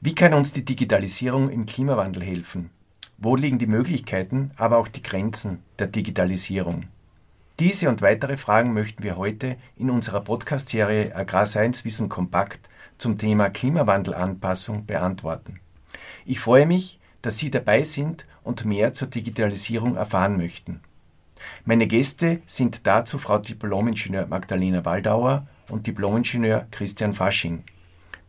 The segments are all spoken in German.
Wie kann uns die Digitalisierung im Klimawandel helfen? Wo liegen die Möglichkeiten, aber auch die Grenzen der Digitalisierung? Diese und weitere Fragen möchten wir heute in unserer Podcast-Serie Agrarseins Wissen kompakt zum Thema Klimawandelanpassung beantworten. Ich freue mich, dass Sie dabei sind und mehr zur Digitalisierung erfahren möchten. Meine Gäste sind dazu Frau Diplomingenieur Magdalena Waldauer und Diplomingenieur Christian Fasching,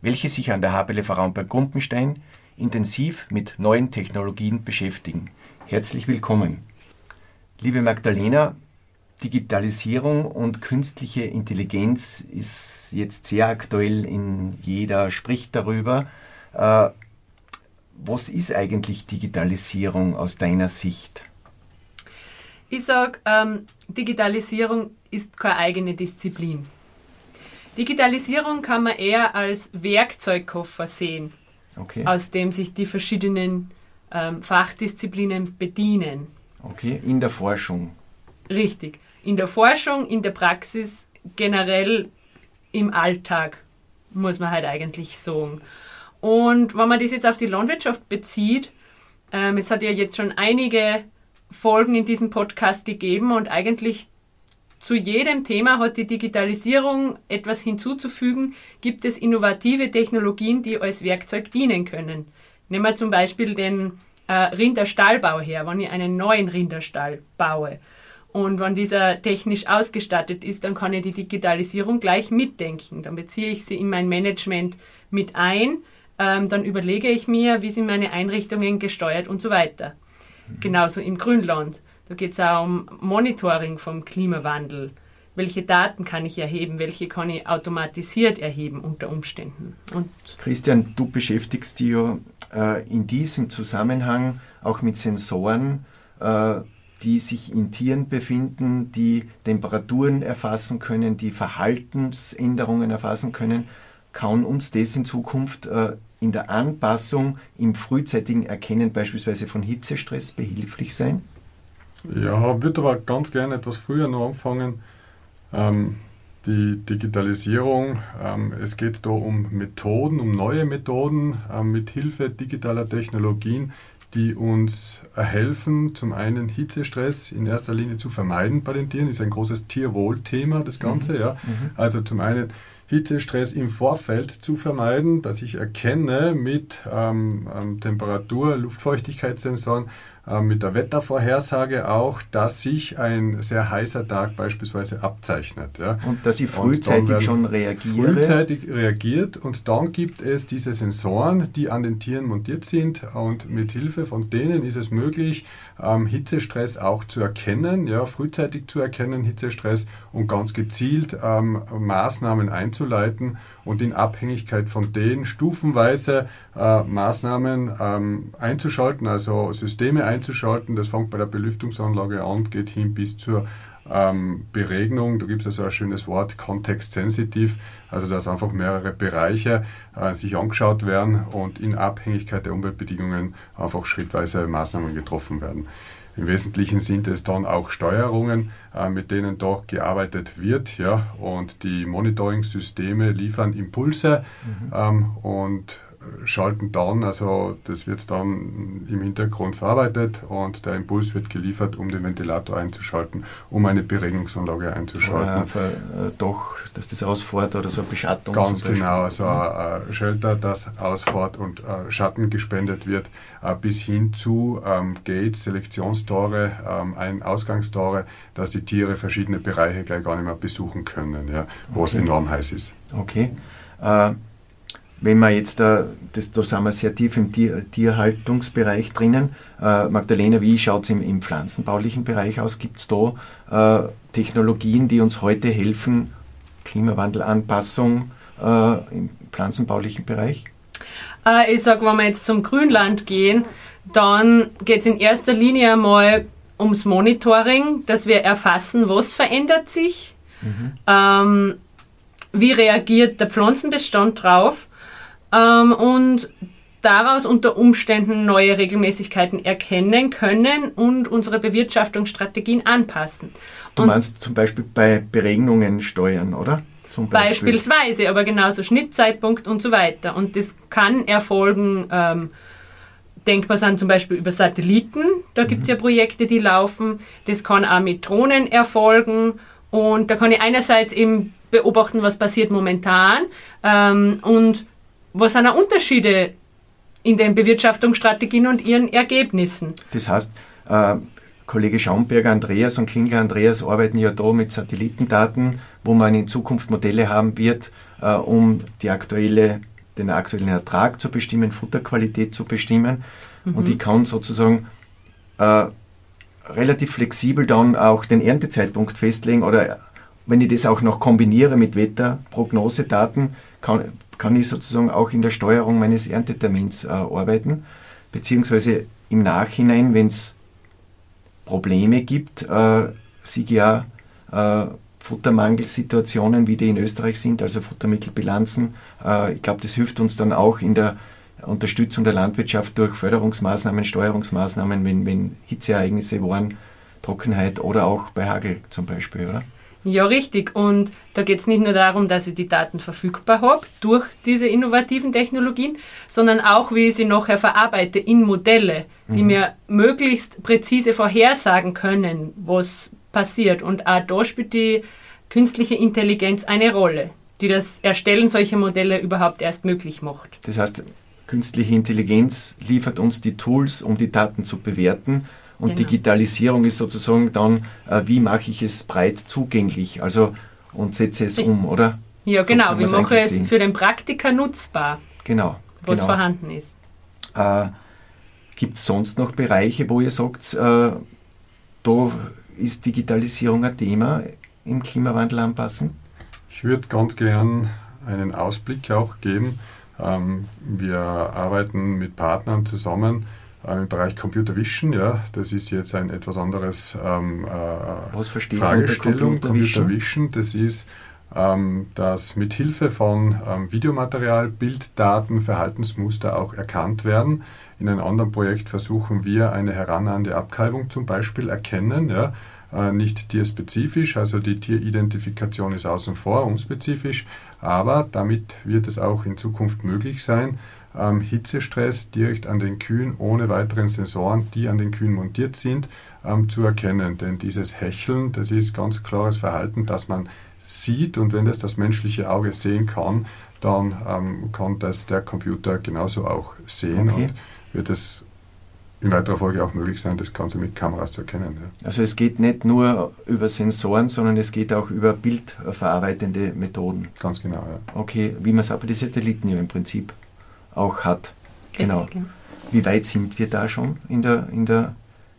welche sich an der HBLV Raumberg-Gumpenstein intensiv mit neuen Technologien beschäftigen. Herzlich willkommen. Liebe Magdalena, Digitalisierung und künstliche Intelligenz ist jetzt sehr aktuell in jeder spricht darüber. Was ist eigentlich Digitalisierung aus deiner Sicht? Ich sage, ähm, Digitalisierung ist keine eigene Disziplin. Digitalisierung kann man eher als Werkzeugkoffer sehen, okay. aus dem sich die verschiedenen ähm, Fachdisziplinen bedienen. Okay, in der Forschung. Richtig. In der Forschung, in der Praxis, generell im Alltag, muss man halt eigentlich sagen. Und wenn man das jetzt auf die Landwirtschaft bezieht, ähm, es hat ja jetzt schon einige Folgen in diesem Podcast gegeben und eigentlich zu jedem Thema hat die Digitalisierung etwas hinzuzufügen, gibt es innovative Technologien, die als Werkzeug dienen können. Nehmen wir zum Beispiel den äh, Rinderstallbau her, wenn ich einen neuen Rinderstall baue. Und wenn dieser technisch ausgestattet ist, dann kann ich die Digitalisierung gleich mitdenken. Dann beziehe ich sie in mein Management mit ein ähm, dann überlege ich mir, wie sind meine Einrichtungen gesteuert und so weiter. Mhm. Genauso im Grünland. Da geht es auch um Monitoring vom Klimawandel. Welche Daten kann ich erheben? Welche kann ich automatisiert erheben unter Umständen? Und Christian, du beschäftigst dich ja äh, in diesem Zusammenhang auch mit Sensoren, äh, die sich in Tieren befinden, die Temperaturen erfassen können, die Verhaltensänderungen erfassen können kann uns das in Zukunft äh, in der Anpassung, im frühzeitigen Erkennen beispielsweise von Hitzestress behilflich sein? Ja, würde aber ganz gerne etwas früher noch anfangen. Ähm, die Digitalisierung, ähm, es geht da um Methoden, um neue Methoden ähm, mit Hilfe digitaler Technologien, die uns helfen, zum einen Hitzestress in erster Linie zu vermeiden bei den Tieren, ist ein großes Tierwohlthema, das Ganze. Mhm. Ja. Mhm. Also zum einen Hitzestress im Vorfeld zu vermeiden, dass ich erkenne mit ähm, ähm Temperatur, Luftfeuchtigkeitssensoren, äh, mit der Wettervorhersage auch, dass sich ein sehr heißer Tag beispielsweise abzeichnet. Ja. Und dass ich frühzeitig schon reagiere. Frühzeitig reagiert und dann gibt es diese Sensoren, die an den Tieren montiert sind und mit Hilfe von denen ist es möglich, ähm, Hitzestress auch zu erkennen, ja, frühzeitig zu erkennen, Hitzestress und ganz gezielt ähm, Maßnahmen einzuleiten und in Abhängigkeit von denen stufenweise äh, Maßnahmen ähm, einzuschalten, also Systeme einzuschalten. Das fängt bei der Belüftungsanlage an, geht hin bis zur ähm, Beregnung. Da gibt es also ein schönes Wort, kontextsensitiv, also dass einfach mehrere Bereiche äh, sich angeschaut werden und in Abhängigkeit der Umweltbedingungen einfach schrittweise Maßnahmen getroffen werden. Im Wesentlichen sind es dann auch Steuerungen, äh, mit denen doch gearbeitet wird. Ja, und die Monitoring-Systeme liefern Impulse mhm. ähm, und schalten dann, also das wird dann im Hintergrund verarbeitet und der Impuls wird geliefert, um den Ventilator einzuschalten, um eine Beregnungsanlage einzuschalten. Ja, äh, doch, dass das ausfährt oder so eine Beschattung. Ganz genau, also ein Shelter, das ausfährt und äh, Schatten gespendet wird, äh, bis hin zu ähm, Gates, Selektionstore, ähm, Ein- Ausgangstore, dass die Tiere verschiedene Bereiche gleich gar nicht mehr besuchen können, ja, wo okay. es enorm heiß ist. Okay. Äh, wenn man jetzt, äh, das, da sind wir sehr tief im Tier, Tierhaltungsbereich drinnen. Äh, Magdalena, wie schaut es im, im, pflanzenbaulichen Bereich aus? Gibt es da äh, Technologien, die uns heute helfen, Klimawandelanpassung äh, im pflanzenbaulichen Bereich? Äh, ich sage, wenn wir jetzt zum Grünland gehen, dann geht es in erster Linie einmal ums Monitoring, dass wir erfassen, was verändert sich, mhm. ähm, wie reagiert der Pflanzenbestand drauf ähm, und daraus unter Umständen neue Regelmäßigkeiten erkennen können und unsere Bewirtschaftungsstrategien anpassen. Du Und meinst zum Beispiel bei Beregnungen steuern, oder? Beispiel. Beispielsweise, aber genauso Schnittzeitpunkt und so weiter. Und das kann erfolgen, ähm, denkbar sind zum Beispiel über Satelliten, da gibt es ja Projekte, die laufen. Das kann auch mit Drohnen erfolgen. Und da kann ich einerseits eben beobachten, was passiert momentan ähm, und was sind auch Unterschiede in den Bewirtschaftungsstrategien und ihren Ergebnissen. Das heißt, äh, Kollege Schaumberger Andreas und Klingler Andreas arbeiten ja da mit Satellitendaten, wo man in Zukunft Modelle haben wird, äh, um die aktuelle, den aktuellen Ertrag zu bestimmen, Futterqualität zu bestimmen. Und ich kann sozusagen äh, relativ flexibel dann auch den Erntezeitpunkt festlegen oder wenn ich das auch noch kombiniere mit Wetterprognosedaten, kann, kann ich sozusagen auch in der Steuerung meines Erntetermins äh, arbeiten, beziehungsweise im Nachhinein, wenn es Probleme gibt, äh, sieg ja äh, Futtermangelsituationen, wie die in Österreich sind, also Futtermittelbilanzen. Äh, ich glaube, das hilft uns dann auch in der Unterstützung der Landwirtschaft durch Förderungsmaßnahmen, Steuerungsmaßnahmen, wenn, wenn Hitzeereignisse waren, Trockenheit oder auch bei Hagel zum Beispiel, oder? Ja, richtig. Und da geht es nicht nur darum, dass ich die Daten verfügbar habe durch diese innovativen Technologien, sondern auch, wie ich sie nachher verarbeite in Modelle, die mir möglichst präzise vorhersagen können, was passiert. Und auch da spielt die künstliche Intelligenz eine Rolle, die das Erstellen solcher Modelle überhaupt erst möglich macht. Das heißt, künstliche Intelligenz liefert uns die Tools, um die Daten zu bewerten. Und Genau. Digitalisierung ist sozusagen dann, äh, wie mache ich es breit zugänglich, also und setze es Richtig. um, oder? Ja, So genau. man's machen eigentlich es sehen. für den Praktiker nutzbar, Genau. was genau. vorhanden ist. Äh, Gibt es sonst noch Bereiche, wo ihr sagt, äh, da ist Digitalisierung ein Thema im Klimawandel anpassen? Ich würde ganz gern einen Ausblick auch geben. Ähm, wir arbeiten mit Partnern zusammen im Bereich Computer Vision. Ja, das ist jetzt ein etwas anderes ähm, äh, Was versteht Fragestellung. Computer Vision? das ist, ähm, dass mit Hilfe von ähm, Videomaterial, Bilddaten, Verhaltensmuster auch erkannt werden. In einem anderen Projekt versuchen wir eine herannahende Abkalbung zum Beispiel erkennen. Ja, äh, nicht tierspezifisch, also die Tieridentifikation ist außen vor, unspezifisch, aber damit wird es auch in Zukunft möglich sein, ähm, Hitzestress direkt an den Kühen ohne weiteren Sensoren, die an den Kühen montiert sind, ähm, zu erkennen. Denn dieses Hecheln, das ist ganz klares Verhalten, das man sieht und wenn das das menschliche Auge sehen kann, dann ähm, kann das der Computer genauso auch sehen Okay. und wird es in weiterer Folge auch möglich sein, das Ganze mit Kameras zu erkennen. Ja. Also es geht nicht nur über Sensoren, sondern es geht auch über bildverarbeitende Methoden. Ganz genau, ja. Okay, wie man es auch bei den Satelliten ja im Prinzip auch hat. Genau. Richtig, ja. Wie weit sind wir da schon in der, in der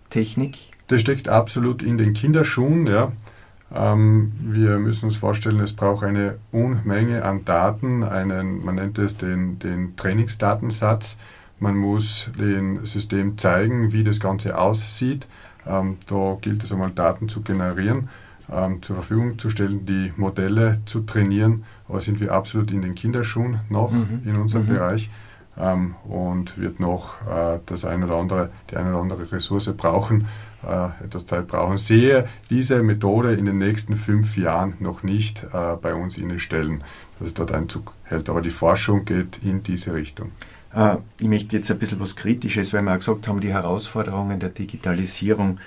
Technik? Das steckt absolut in den Kinderschuhen. Ja. Ähm, wir müssen uns vorstellen, es braucht eine Unmenge an Daten, einen, man nennt es den, den Trainingsdatensatz. Man muss dem System zeigen, wie das Ganze aussieht. Ähm, da gilt es einmal, Daten zu generieren, ähm, zur Verfügung zu stellen, die Modelle zu trainieren. Aber sind wir absolut in den Kinderschuhen noch Mhm. in unserem Mhm. Bereich ähm, und wird noch äh, das ein oder andere, die eine oder andere Ressource brauchen, äh, etwas Zeit brauchen. Sehe diese Methode in den nächsten fünf Jahren noch nicht äh, bei uns in den Stellen, dass es dort Einzug hält. Aber die Forschung geht in diese Richtung. Äh, ich möchte jetzt ein bisschen was Kritisches, weil wir auch gesagt haben, die Herausforderungen der Digitalisierung.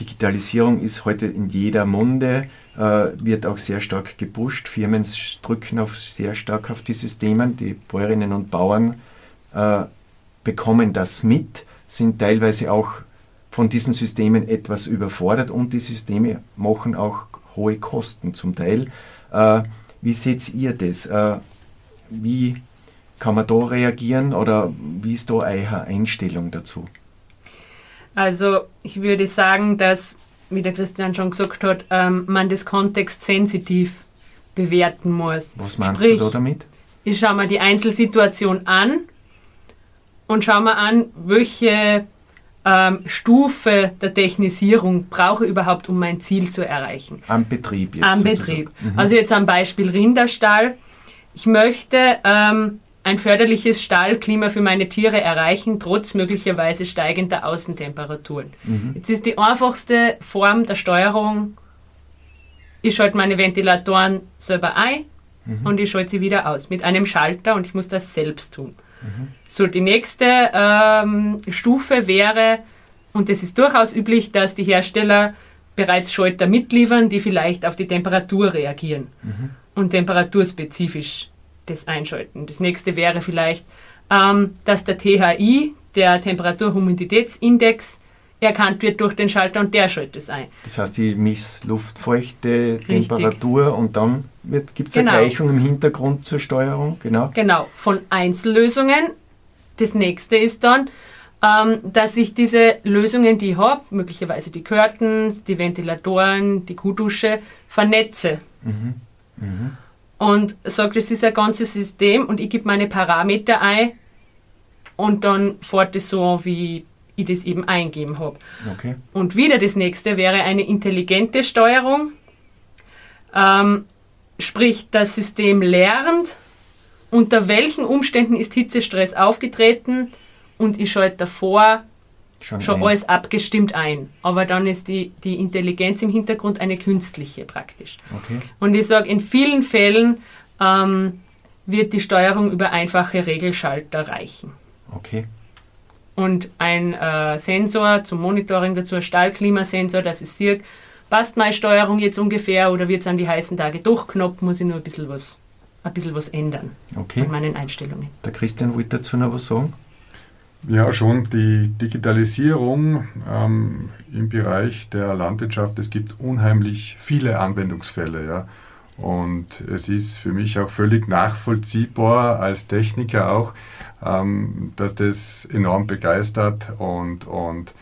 Digitalisierung ist heute in jeder Munde, äh, wird auch sehr stark gepusht. Firmen drücken auf, sehr stark auf dieses Thema. Die Bäuerinnen und Bauern äh, bekommen das mit, sind teilweise auch von diesen Systemen etwas überfordert und die Systeme machen auch hohe Kosten zum Teil. Äh, wie seht ihr das? Äh, wie kann man da reagieren oder wie ist da eure Einstellung dazu? Also ich würde sagen, dass, wie der Christian schon gesagt hat, ähm, man das kontextsensitiv bewerten muss. Was meinst Sprich, du da damit? Ich schaue mir die Einzelsituation an und schaue mir an, welche ähm, Stufe der Technisierung brauche ich überhaupt, um mein Ziel zu erreichen. Am Betrieb jetzt. Am sozusagen. Betrieb. Mhm. Also jetzt am Beispiel Rinderstall. Ich möchte ähm, ein förderliches Stallklima für meine Tiere erreichen, trotz möglicherweise steigender Außentemperaturen. Jetzt ist die einfachste Form der Steuerung, ich schalte meine Ventilatoren selber ein und ich schalte sie wieder aus mit einem Schalter und ich muss das selbst tun. So, die nächste ähm, Stufe wäre, und es ist durchaus üblich, dass die Hersteller bereits Schalter mitliefern, die vielleicht auf die Temperatur reagieren und temperaturspezifisch das einschalten. Das nächste wäre vielleicht, ähm, dass der THI, der Temperatur-Humiditätsindex, erkannt wird durch den Schalter und der schaltet es ein. Das heißt, die misst Luftfeuchte, Richtig. Temperatur und dann gibt es Genau. eine Gleichung im Hintergrund zur Steuerung. Genau. Genau, von Einzellösungen. Das nächste ist dann, ähm, dass ich diese Lösungen, die ich habe, möglicherweise die Curtains, die Ventilatoren, die Kuhdusche, vernetze. Und sage, das ist ein ganzes System und ich gebe meine Parameter ein und dann fährt es so, wie ich das eben eingeben habe. Okay. Und wieder das nächste wäre eine intelligente Steuerung. Ähm, sprich, das System lernt, unter welchen Umständen ist Hitzestress aufgetreten und ich schalte davor Schon, schon alles abgestimmt ein. Aber dann ist die, die Intelligenz im Hintergrund eine künstliche praktisch. Okay. Und ich sage, in vielen Fällen ähm, wird die Steuerung über einfache Regelschalter reichen. Okay. Und ein äh, Sensor zum Monitoring dazu, ein Stahlklimasensor, dass ich sehe, passt meine Steuerung jetzt ungefähr oder wird es an die heißen Tage durchknoppt, muss ich nur ein bisschen was, ein bisschen was ändern Okay. an meinen Einstellungen. Der Christian wollte dazu noch was sagen. Ja, schon die Digitalisierung ähm, im Bereich der Landwirtschaft. Es gibt unheimlich viele Anwendungsfälle. Ja. Und es ist für mich auch völlig nachvollziehbar als Techniker auch, ähm, dass das enorm begeistert und, und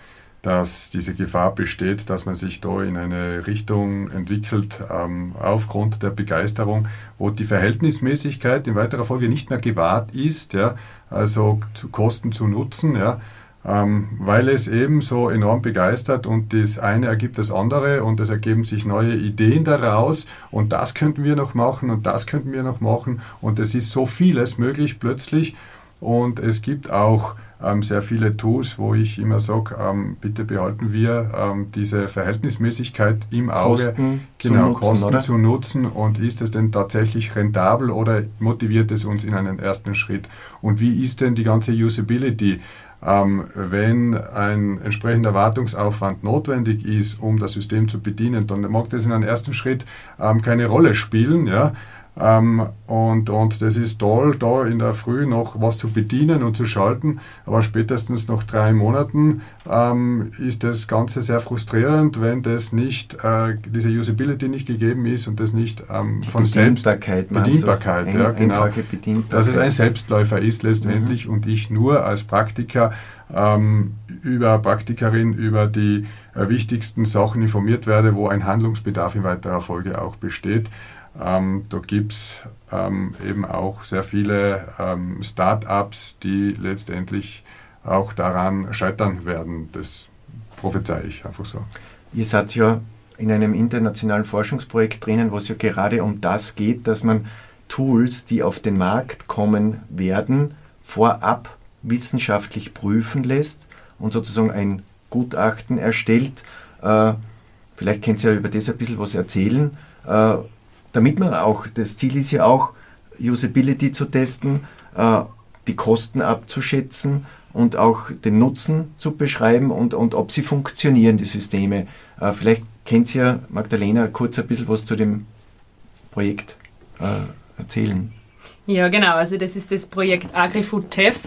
dass diese Gefahr besteht, dass man sich da in eine Richtung entwickelt, ähm, aufgrund der Begeisterung, wo die Verhältnismäßigkeit in weiterer Folge nicht mehr gewahrt ist, ja, also zu Kosten zu Nutzen, ja, ähm, weil es eben so enorm begeistert und das eine ergibt das andere und es ergeben sich neue Ideen daraus und das könnten wir noch machen und das könnten wir noch machen und es ist so vieles möglich plötzlich und es gibt auch ähm, sehr viele Tools, wo ich immer sage, ähm, bitte behalten wir ähm, diese Verhältnismäßigkeit im Auge, Kosten zu genau, nutzen, Kosten oder? zu nutzen und ist es denn tatsächlich rentabel oder motiviert es uns in einen ersten Schritt? Und wie ist denn die ganze Usability? Ähm, wenn ein entsprechender Wartungsaufwand notwendig ist, um das System zu bedienen, dann mag das in einem ersten Schritt ähm, keine Rolle spielen. Ja? Ähm, und, und das ist toll, da in der Früh noch was zu bedienen und zu schalten, aber spätestens nach drei Monaten ähm, ist das Ganze sehr frustrierend, wenn das nicht, äh, diese Usability nicht gegeben ist und das nicht ähm, von selbst Bedienbarkeit, du? Ein- ja, genau. Bedienbarkeit. dass es ein Selbstläufer ist letztendlich und ich nur als Praktiker ähm, über Praktikerin über die äh, wichtigsten Sachen informiert werde, wo ein Handlungsbedarf in weiterer Folge auch besteht. Ähm, da gibt es ähm, eben auch sehr viele ähm, Start-ups, die letztendlich auch daran scheitern werden. Das prophezei ich einfach so. Ihr seid ja in einem internationalen Forschungsprojekt drinnen, wo es ja gerade um das geht, dass man Tools, die auf den Markt kommen werden, vorab wissenschaftlich prüfen lässt und sozusagen ein Gutachten erstellt. Äh, vielleicht könnt ihr ja über das ein bisschen was erzählen, äh, damit man auch, das Ziel ist ja auch, Usability zu testen, äh, die Kosten abzuschätzen und auch den Nutzen zu beschreiben und, und ob sie funktionieren, die Systeme. Äh, vielleicht kennt ihr, Magdalena, kurz ein bisschen was zu dem Projekt äh, erzählen. Ja, genau. Also das ist das Projekt AgriFood TEF.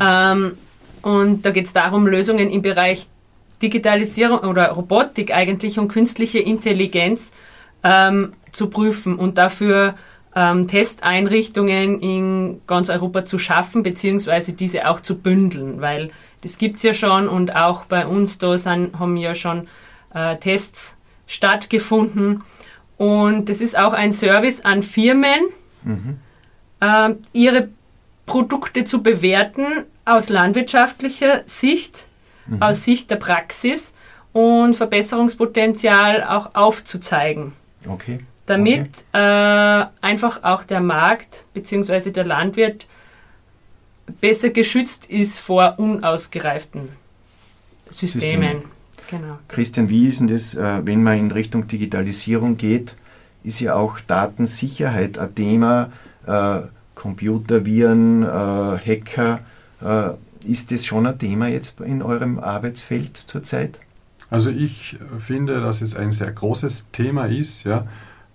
Ähm, und da geht es darum, Lösungen im Bereich Digitalisierung oder Robotik eigentlich und künstliche Intelligenz ähm, zu prüfen und dafür ähm, Testeinrichtungen in ganz Europa zu schaffen, beziehungsweise diese auch zu bündeln, weil das gibt es ja schon und auch bei uns da sind, haben ja schon äh, Tests stattgefunden. Und das ist auch ein Service an Firmen, ähm, ihre Produkte zu bewerten aus landwirtschaftlicher Sicht, aus Sicht der Praxis und Verbesserungspotenzial auch aufzuzeigen, Okay. Damit äh, einfach auch der Markt bzw. der Landwirt besser geschützt ist vor unausgereiften Systemen. System. Genau. Christian, wie ist denn das, äh, wenn man in Richtung Digitalisierung geht? Ist ja auch Datensicherheit ein Thema, äh, Computerviren, äh, Hacker. Äh, ist das schon ein Thema jetzt in eurem Arbeitsfeld zurzeit? Also ich finde, dass es ein sehr großes Thema ist. Ja.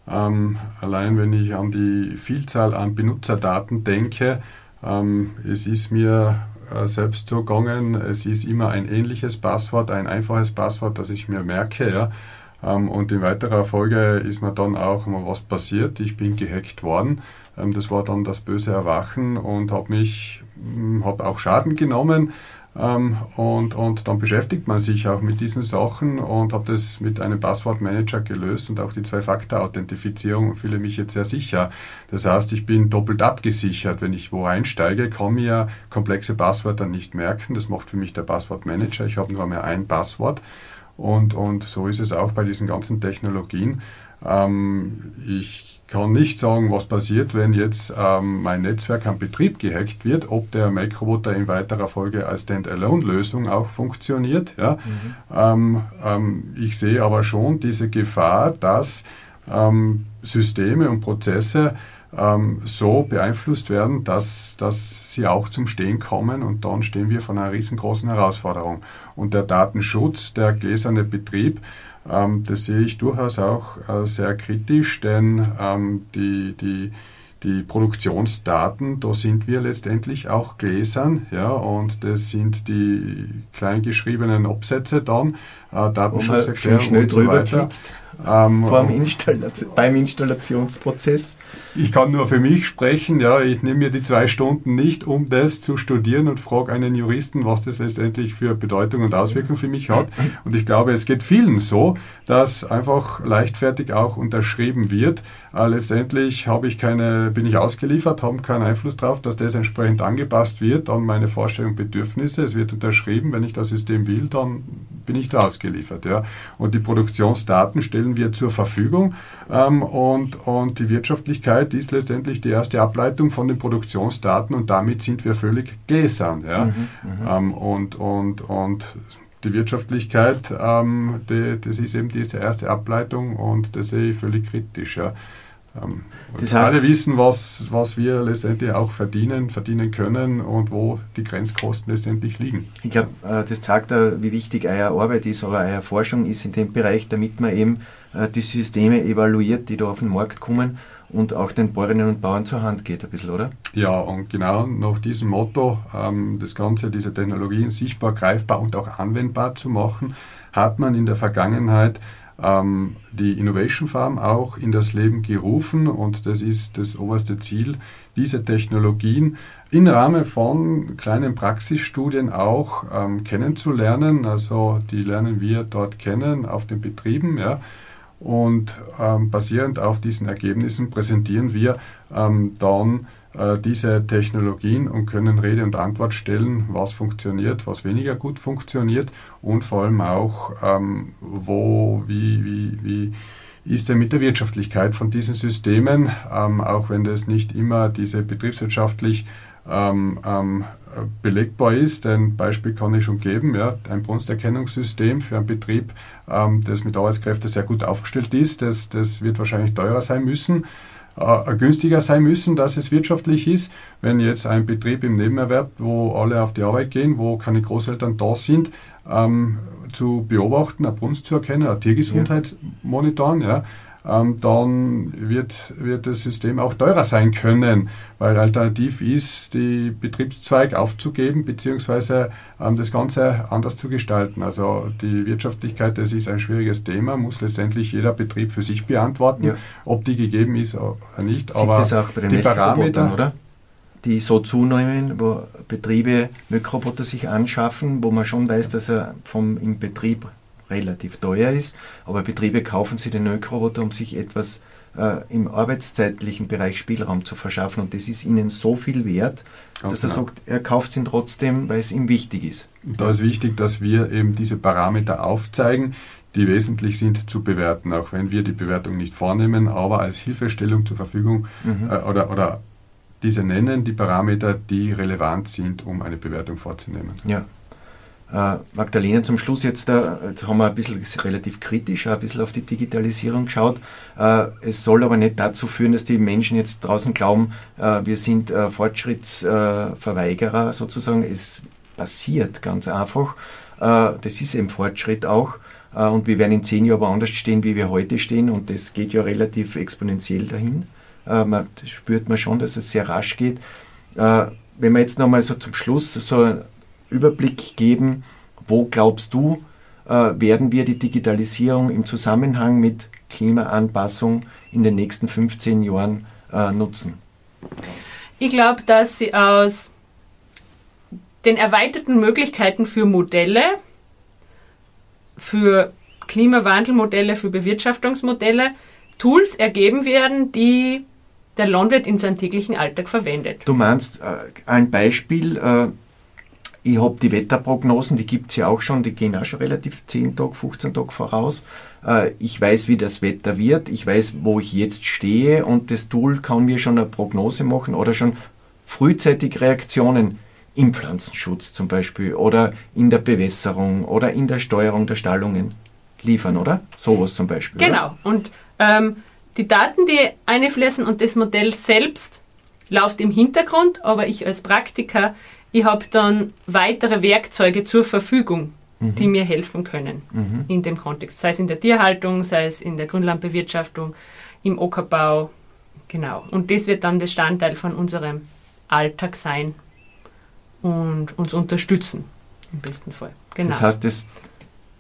Ähm, allein wenn ich an die Vielzahl an Benutzerdaten denke, ähm, es ist mir äh, selbst so gegangen, es ist immer ein ähnliches Passwort, ein einfaches Passwort, das ich mir merke. Ja. Ähm, und in weiterer Folge ist mir dann auch mal was passiert. Ich bin gehackt worden. Ähm, das war dann das böse Erwachen und habe mich, hm, habe auch Schaden genommen. Ähm, und, und dann beschäftigt man sich auch mit diesen Sachen und habe das mit einem Passwortmanager gelöst und auch die Zwei-Faktor-Authentifizierung und fühle mich jetzt sehr sicher. Das heißt, ich bin doppelt abgesichert. Wenn ich wo einsteige, kann mir komplexe Passwörter nicht merken. Das macht für mich der Passwortmanager. Ich habe nur mehr ein Passwort. Und, und so ist es auch bei diesen ganzen Technologien. Ähm, ich kann nicht sagen, was passiert, wenn jetzt ähm, mein Netzwerk am Betrieb gehackt wird, ob der Mac-Roboter in weiterer Folge als Standalone-Lösung auch funktioniert. Ja? Mhm. Ähm, ähm, ich sehe aber schon diese Gefahr, dass ähm, Systeme und Prozesse ähm, so beeinflusst werden, dass, dass sie auch zum Stehen kommen und dann stehen wir vor einer riesengroßen Herausforderung. Und der Datenschutz, der gläserne Betrieb, das sehe ich durchaus auch äh, sehr kritisch, denn ähm, die, die, die Produktionsdaten, da sind wir letztendlich auch gläsern, ja, und das sind die kleingeschriebenen Absätze dann, äh, Datenschutzerklärung und so weiter. Klickt. Ähm, Installation, beim Installationsprozess? Ich kann nur für mich sprechen. Ja, ich nehme mir die zwei Stunden nicht, um das zu studieren und frage einen Juristen, was das letztendlich für Bedeutung und Auswirkung für mich hat. Und ich glaube, es geht vielen so, dass einfach leichtfertig auch unterschrieben wird. Äh, letztendlich habe ich keine, bin ich ausgeliefert, habe keinen Einfluss darauf, dass das entsprechend angepasst wird an meine Vorstellung und Bedürfnisse. Es wird unterschrieben. Wenn ich das System will, dann bin ich da ausgeliefert. Ja. Und die Produktionsdaten stellen wir zur Verfügung ähm, und, und die Wirtschaftlichkeit ist letztendlich die erste Ableitung von den Produktionsdaten und damit sind wir völlig gläsern. Ja. Mhm, mhm. ähm, und, und, und die Wirtschaftlichkeit, ähm, die, das ist eben diese erste Ableitung und das sehe ich völlig kritisch. Ja. Ähm, das heißt, alle wissen, was, was wir letztendlich auch verdienen, verdienen können und wo die Grenzkosten letztendlich liegen. Ich glaube, äh, das zeigt wie wichtig eure Arbeit ist oder eure Forschung ist in dem Bereich, damit man eben äh, die Systeme evaluiert, die da auf den Markt kommen und auch den Bäuerinnen und Bauern zur Hand geht, ein bisschen, oder? Ja, und genau nach diesem Motto, ähm, das Ganze, diese Technologien sichtbar, greifbar und auch anwendbar zu machen, hat man in der Vergangenheit ähm, die Innovation Farm auch in das Leben gerufen und das ist das oberste Ziel, diese Technologien im Rahmen von kleinen Praxisstudien auch ähm, kennenzulernen. Also die lernen wir dort kennen auf den Betrieben. Ja. Und ähm, basierend auf diesen Ergebnissen präsentieren wir ähm, dann äh, diese Technologien und können Rede und Antwort stellen, was funktioniert, was weniger gut funktioniert und vor allem auch, ähm, wo, wie, wie, wie ist denn mit der Wirtschaftlichkeit von diesen Systemen, ähm, auch wenn das nicht immer diese betriebswirtschaftlich ähm, ähm, belegbar ist. Ein Beispiel kann ich schon geben. Ja, ein Brunsterkennungssystem für einen Betrieb, ähm, das mit Arbeitskräften sehr gut aufgestellt ist, das, das wird wahrscheinlich teurer sein müssen. Äh, günstiger sein müssen, dass es wirtschaftlich ist. Wenn jetzt ein Betrieb im Nebenerwerb, wo alle auf die Arbeit gehen, wo keine Großeltern da sind, ähm, zu beobachten, eine Brunst zu erkennen, eine Tiergesundheit ja. monitoren, ja, ähm, dann wird, wird das System auch teurer sein können, weil alternativ ist, die Betriebszweig aufzugeben bzw. Ähm, das Ganze anders zu gestalten. Also die Wirtschaftlichkeit, das ist ein schwieriges Thema, muss letztendlich jeder Betrieb für sich beantworten, ja. ob die gegeben ist oder nicht. Sieht Aber das auch bei den die Parameter, oder? die so zunehmen, wo Betriebe Mikroboter sich anschaffen, wo man schon weiß, dass er vom im Betrieb relativ teuer ist, aber Betriebe kaufen sich den Mikroroboter, um sich etwas äh, im arbeitszeitlichen Bereich Spielraum zu verschaffen und das ist ihnen so viel wert, Ganz dass genau. er sagt, er kauft ihn trotzdem, weil es ihm wichtig ist. Da ist wichtig, dass wir eben diese Parameter aufzeigen, die wesentlich sind zu bewerten, auch wenn wir die Bewertung nicht vornehmen, aber als Hilfestellung zur Verfügung mhm. äh, oder, oder diese nennen, die Parameter, die relevant sind, um eine Bewertung vorzunehmen. Ja. Äh, Magdalena, zum Schluss jetzt, äh, jetzt haben wir ein bisschen relativ kritisch ein bisschen auf die Digitalisierung geschaut. Äh, es soll aber nicht dazu führen, dass die Menschen jetzt draußen glauben, wir sind Fortschrittsverweigerer sozusagen. Es passiert ganz einfach. Das ist eben Fortschritt auch. und wir werden in zehn Jahren aber anders stehen, wie wir heute stehen. Und das geht ja relativ exponentiell dahin. Man, das spürt man schon, dass es sehr rasch geht. wenn wir jetzt nochmal so zum Schluss so Überblick geben, wo glaubst du, werden wir die Digitalisierung im Zusammenhang mit Klimaanpassung in den nächsten 15 Jahren nutzen? Ich glaube, dass sie aus den erweiterten Möglichkeiten für Modelle, für Klimawandelmodelle, für Bewirtschaftungsmodelle Tools ergeben werden, die der Landwirt in seinem täglichen Alltag verwendet. Du meinst äh, ein Beispiel, äh, ich habe die Wetterprognosen, die gibt es ja auch schon, die gehen auch schon relativ 10 Tage, 15 Tage voraus. Äh, ich weiß, wie das Wetter wird, ich weiß, wo ich jetzt stehe und das Tool kann mir schon eine Prognose machen oder schon frühzeitig Reaktionen im Pflanzenschutz zum Beispiel oder in der Bewässerung oder in der Steuerung der Stallungen liefern, oder? Sowas zum Beispiel. Genau. Oder? Und ähm, die Daten, die einfließen und das Modell selbst läuft im Hintergrund, aber ich als Praktiker, ich habe dann weitere Werkzeuge zur Verfügung, mhm. die mir helfen können mhm. in dem Kontext. Sei es in der Tierhaltung, sei es in der Grünlandbewirtschaftung, im Ockerbau. Genau. Und das wird dann Bestandteil von unserem Alltag sein und uns unterstützen, im besten Fall. Genau. Das heißt, es,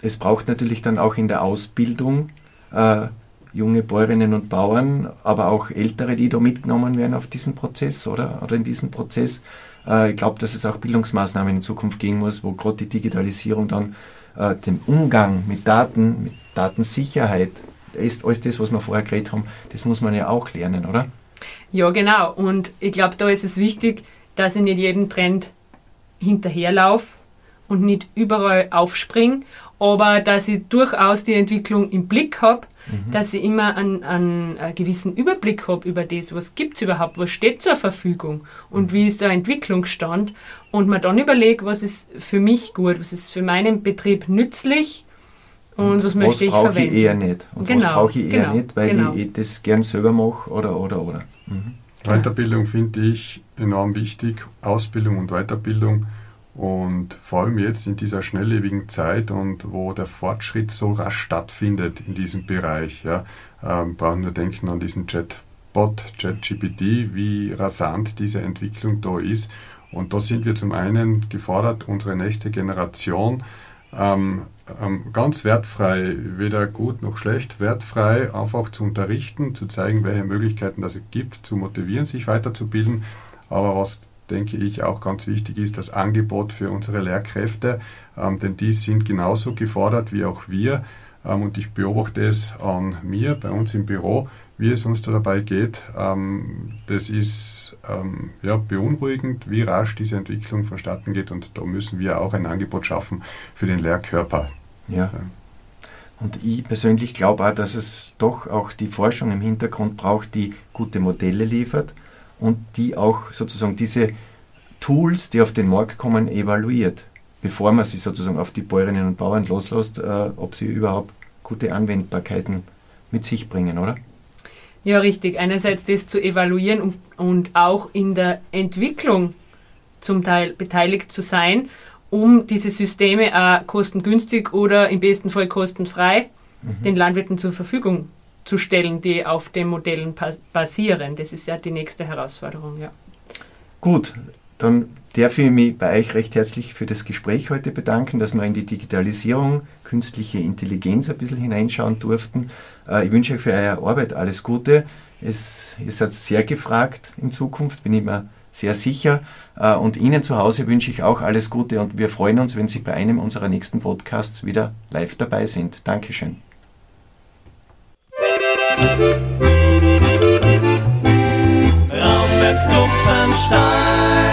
es braucht natürlich dann auch in der Ausbildung äh, junge Bäuerinnen und Bauern, aber auch Ältere, die da mitgenommen werden auf diesen Prozess oder, oder in diesen Prozess. Äh, ich glaube, dass es auch Bildungsmaßnahmen in Zukunft geben muss, wo gerade die Digitalisierung dann äh, den Umgang mit Daten, mit Datensicherheit, ist alles das, was wir vorher geredet haben, das muss man ja auch lernen, oder? Ja, genau. Und ich glaube, da ist es wichtig, dass ich nicht jeden Trend hinterherlaufe und nicht überall aufspringe, aber dass ich durchaus die Entwicklung im Blick habe, mhm. dass ich immer einen, einen, einen gewissen Überblick habe über das, was gibt es überhaupt, was steht zur Verfügung und mhm. wie ist der Entwicklungsstand und mir dann überlege, was ist für mich gut, was ist für meinen Betrieb nützlich und, und was möchte ich verwenden. Was brauche ich eher nicht und genau, was brauche ich eher genau, nicht, weil genau. ich das gern selber mache oder oder oder. Mhm. Weiterbildung finde ich enorm wichtig, Ausbildung und Weiterbildung. Und vor allem jetzt in dieser schnelllebigen Zeit und wo der Fortschritt so rasch stattfindet in diesem Bereich, ja, ähm, brauchen wir denken an diesen Chatbot, ChatGPT, wie rasant diese Entwicklung da ist. Und da sind wir zum einen gefordert, unsere nächste Generation ähm, ähm, ganz wertfrei, weder gut noch schlecht, wertfrei einfach zu unterrichten, zu zeigen, welche Möglichkeiten das es gibt, zu motivieren, sich weiterzubilden. Aber was denke ich auch ganz wichtig ist, das Angebot für unsere Lehrkräfte, ähm, denn die sind genauso gefordert wie auch wir. Ähm, und ich beobachte es an mir, bei uns im Büro, wie es uns da dabei geht. Ähm, das ist ja, beunruhigend, wie rasch diese Entwicklung vonstatten geht und da müssen wir auch ein Angebot schaffen für den Lehrkörper. Ja. Und ich persönlich glaube auch, dass es doch auch die Forschung im Hintergrund braucht, die gute Modelle liefert und die auch sozusagen diese Tools, die auf den Markt kommen, evaluiert, bevor man sie sozusagen auf die Bäuerinnen und Bauern loslässt, äh, ob sie überhaupt gute Anwendbarkeiten mit sich bringen, oder? Ja, richtig. Einerseits das zu evaluieren und, und auch in der Entwicklung zum Teil beteiligt zu sein, um diese Systeme auch kostengünstig oder im besten Fall kostenfrei mhm. den Landwirten zur Verfügung zu stellen, die auf den Modellen basieren. Das ist ja die nächste Herausforderung, ja. Gut, dann darf ich mich bei euch recht herzlich für das Gespräch heute bedanken, dass wir in die Digitalisierung, künstliche Intelligenz ein bisschen hineinschauen durften. Äh, ich wünsche euch für eure Arbeit alles Gute. Es, ihr seid sehr gefragt in Zukunft, bin ich mir sehr sicher. Äh, und Ihnen zu Hause wünsche ich auch alles Gute und wir freuen uns, wenn Sie bei einem unserer nächsten Podcasts wieder live dabei sind. Dankeschön. Raumberg Dumpenstein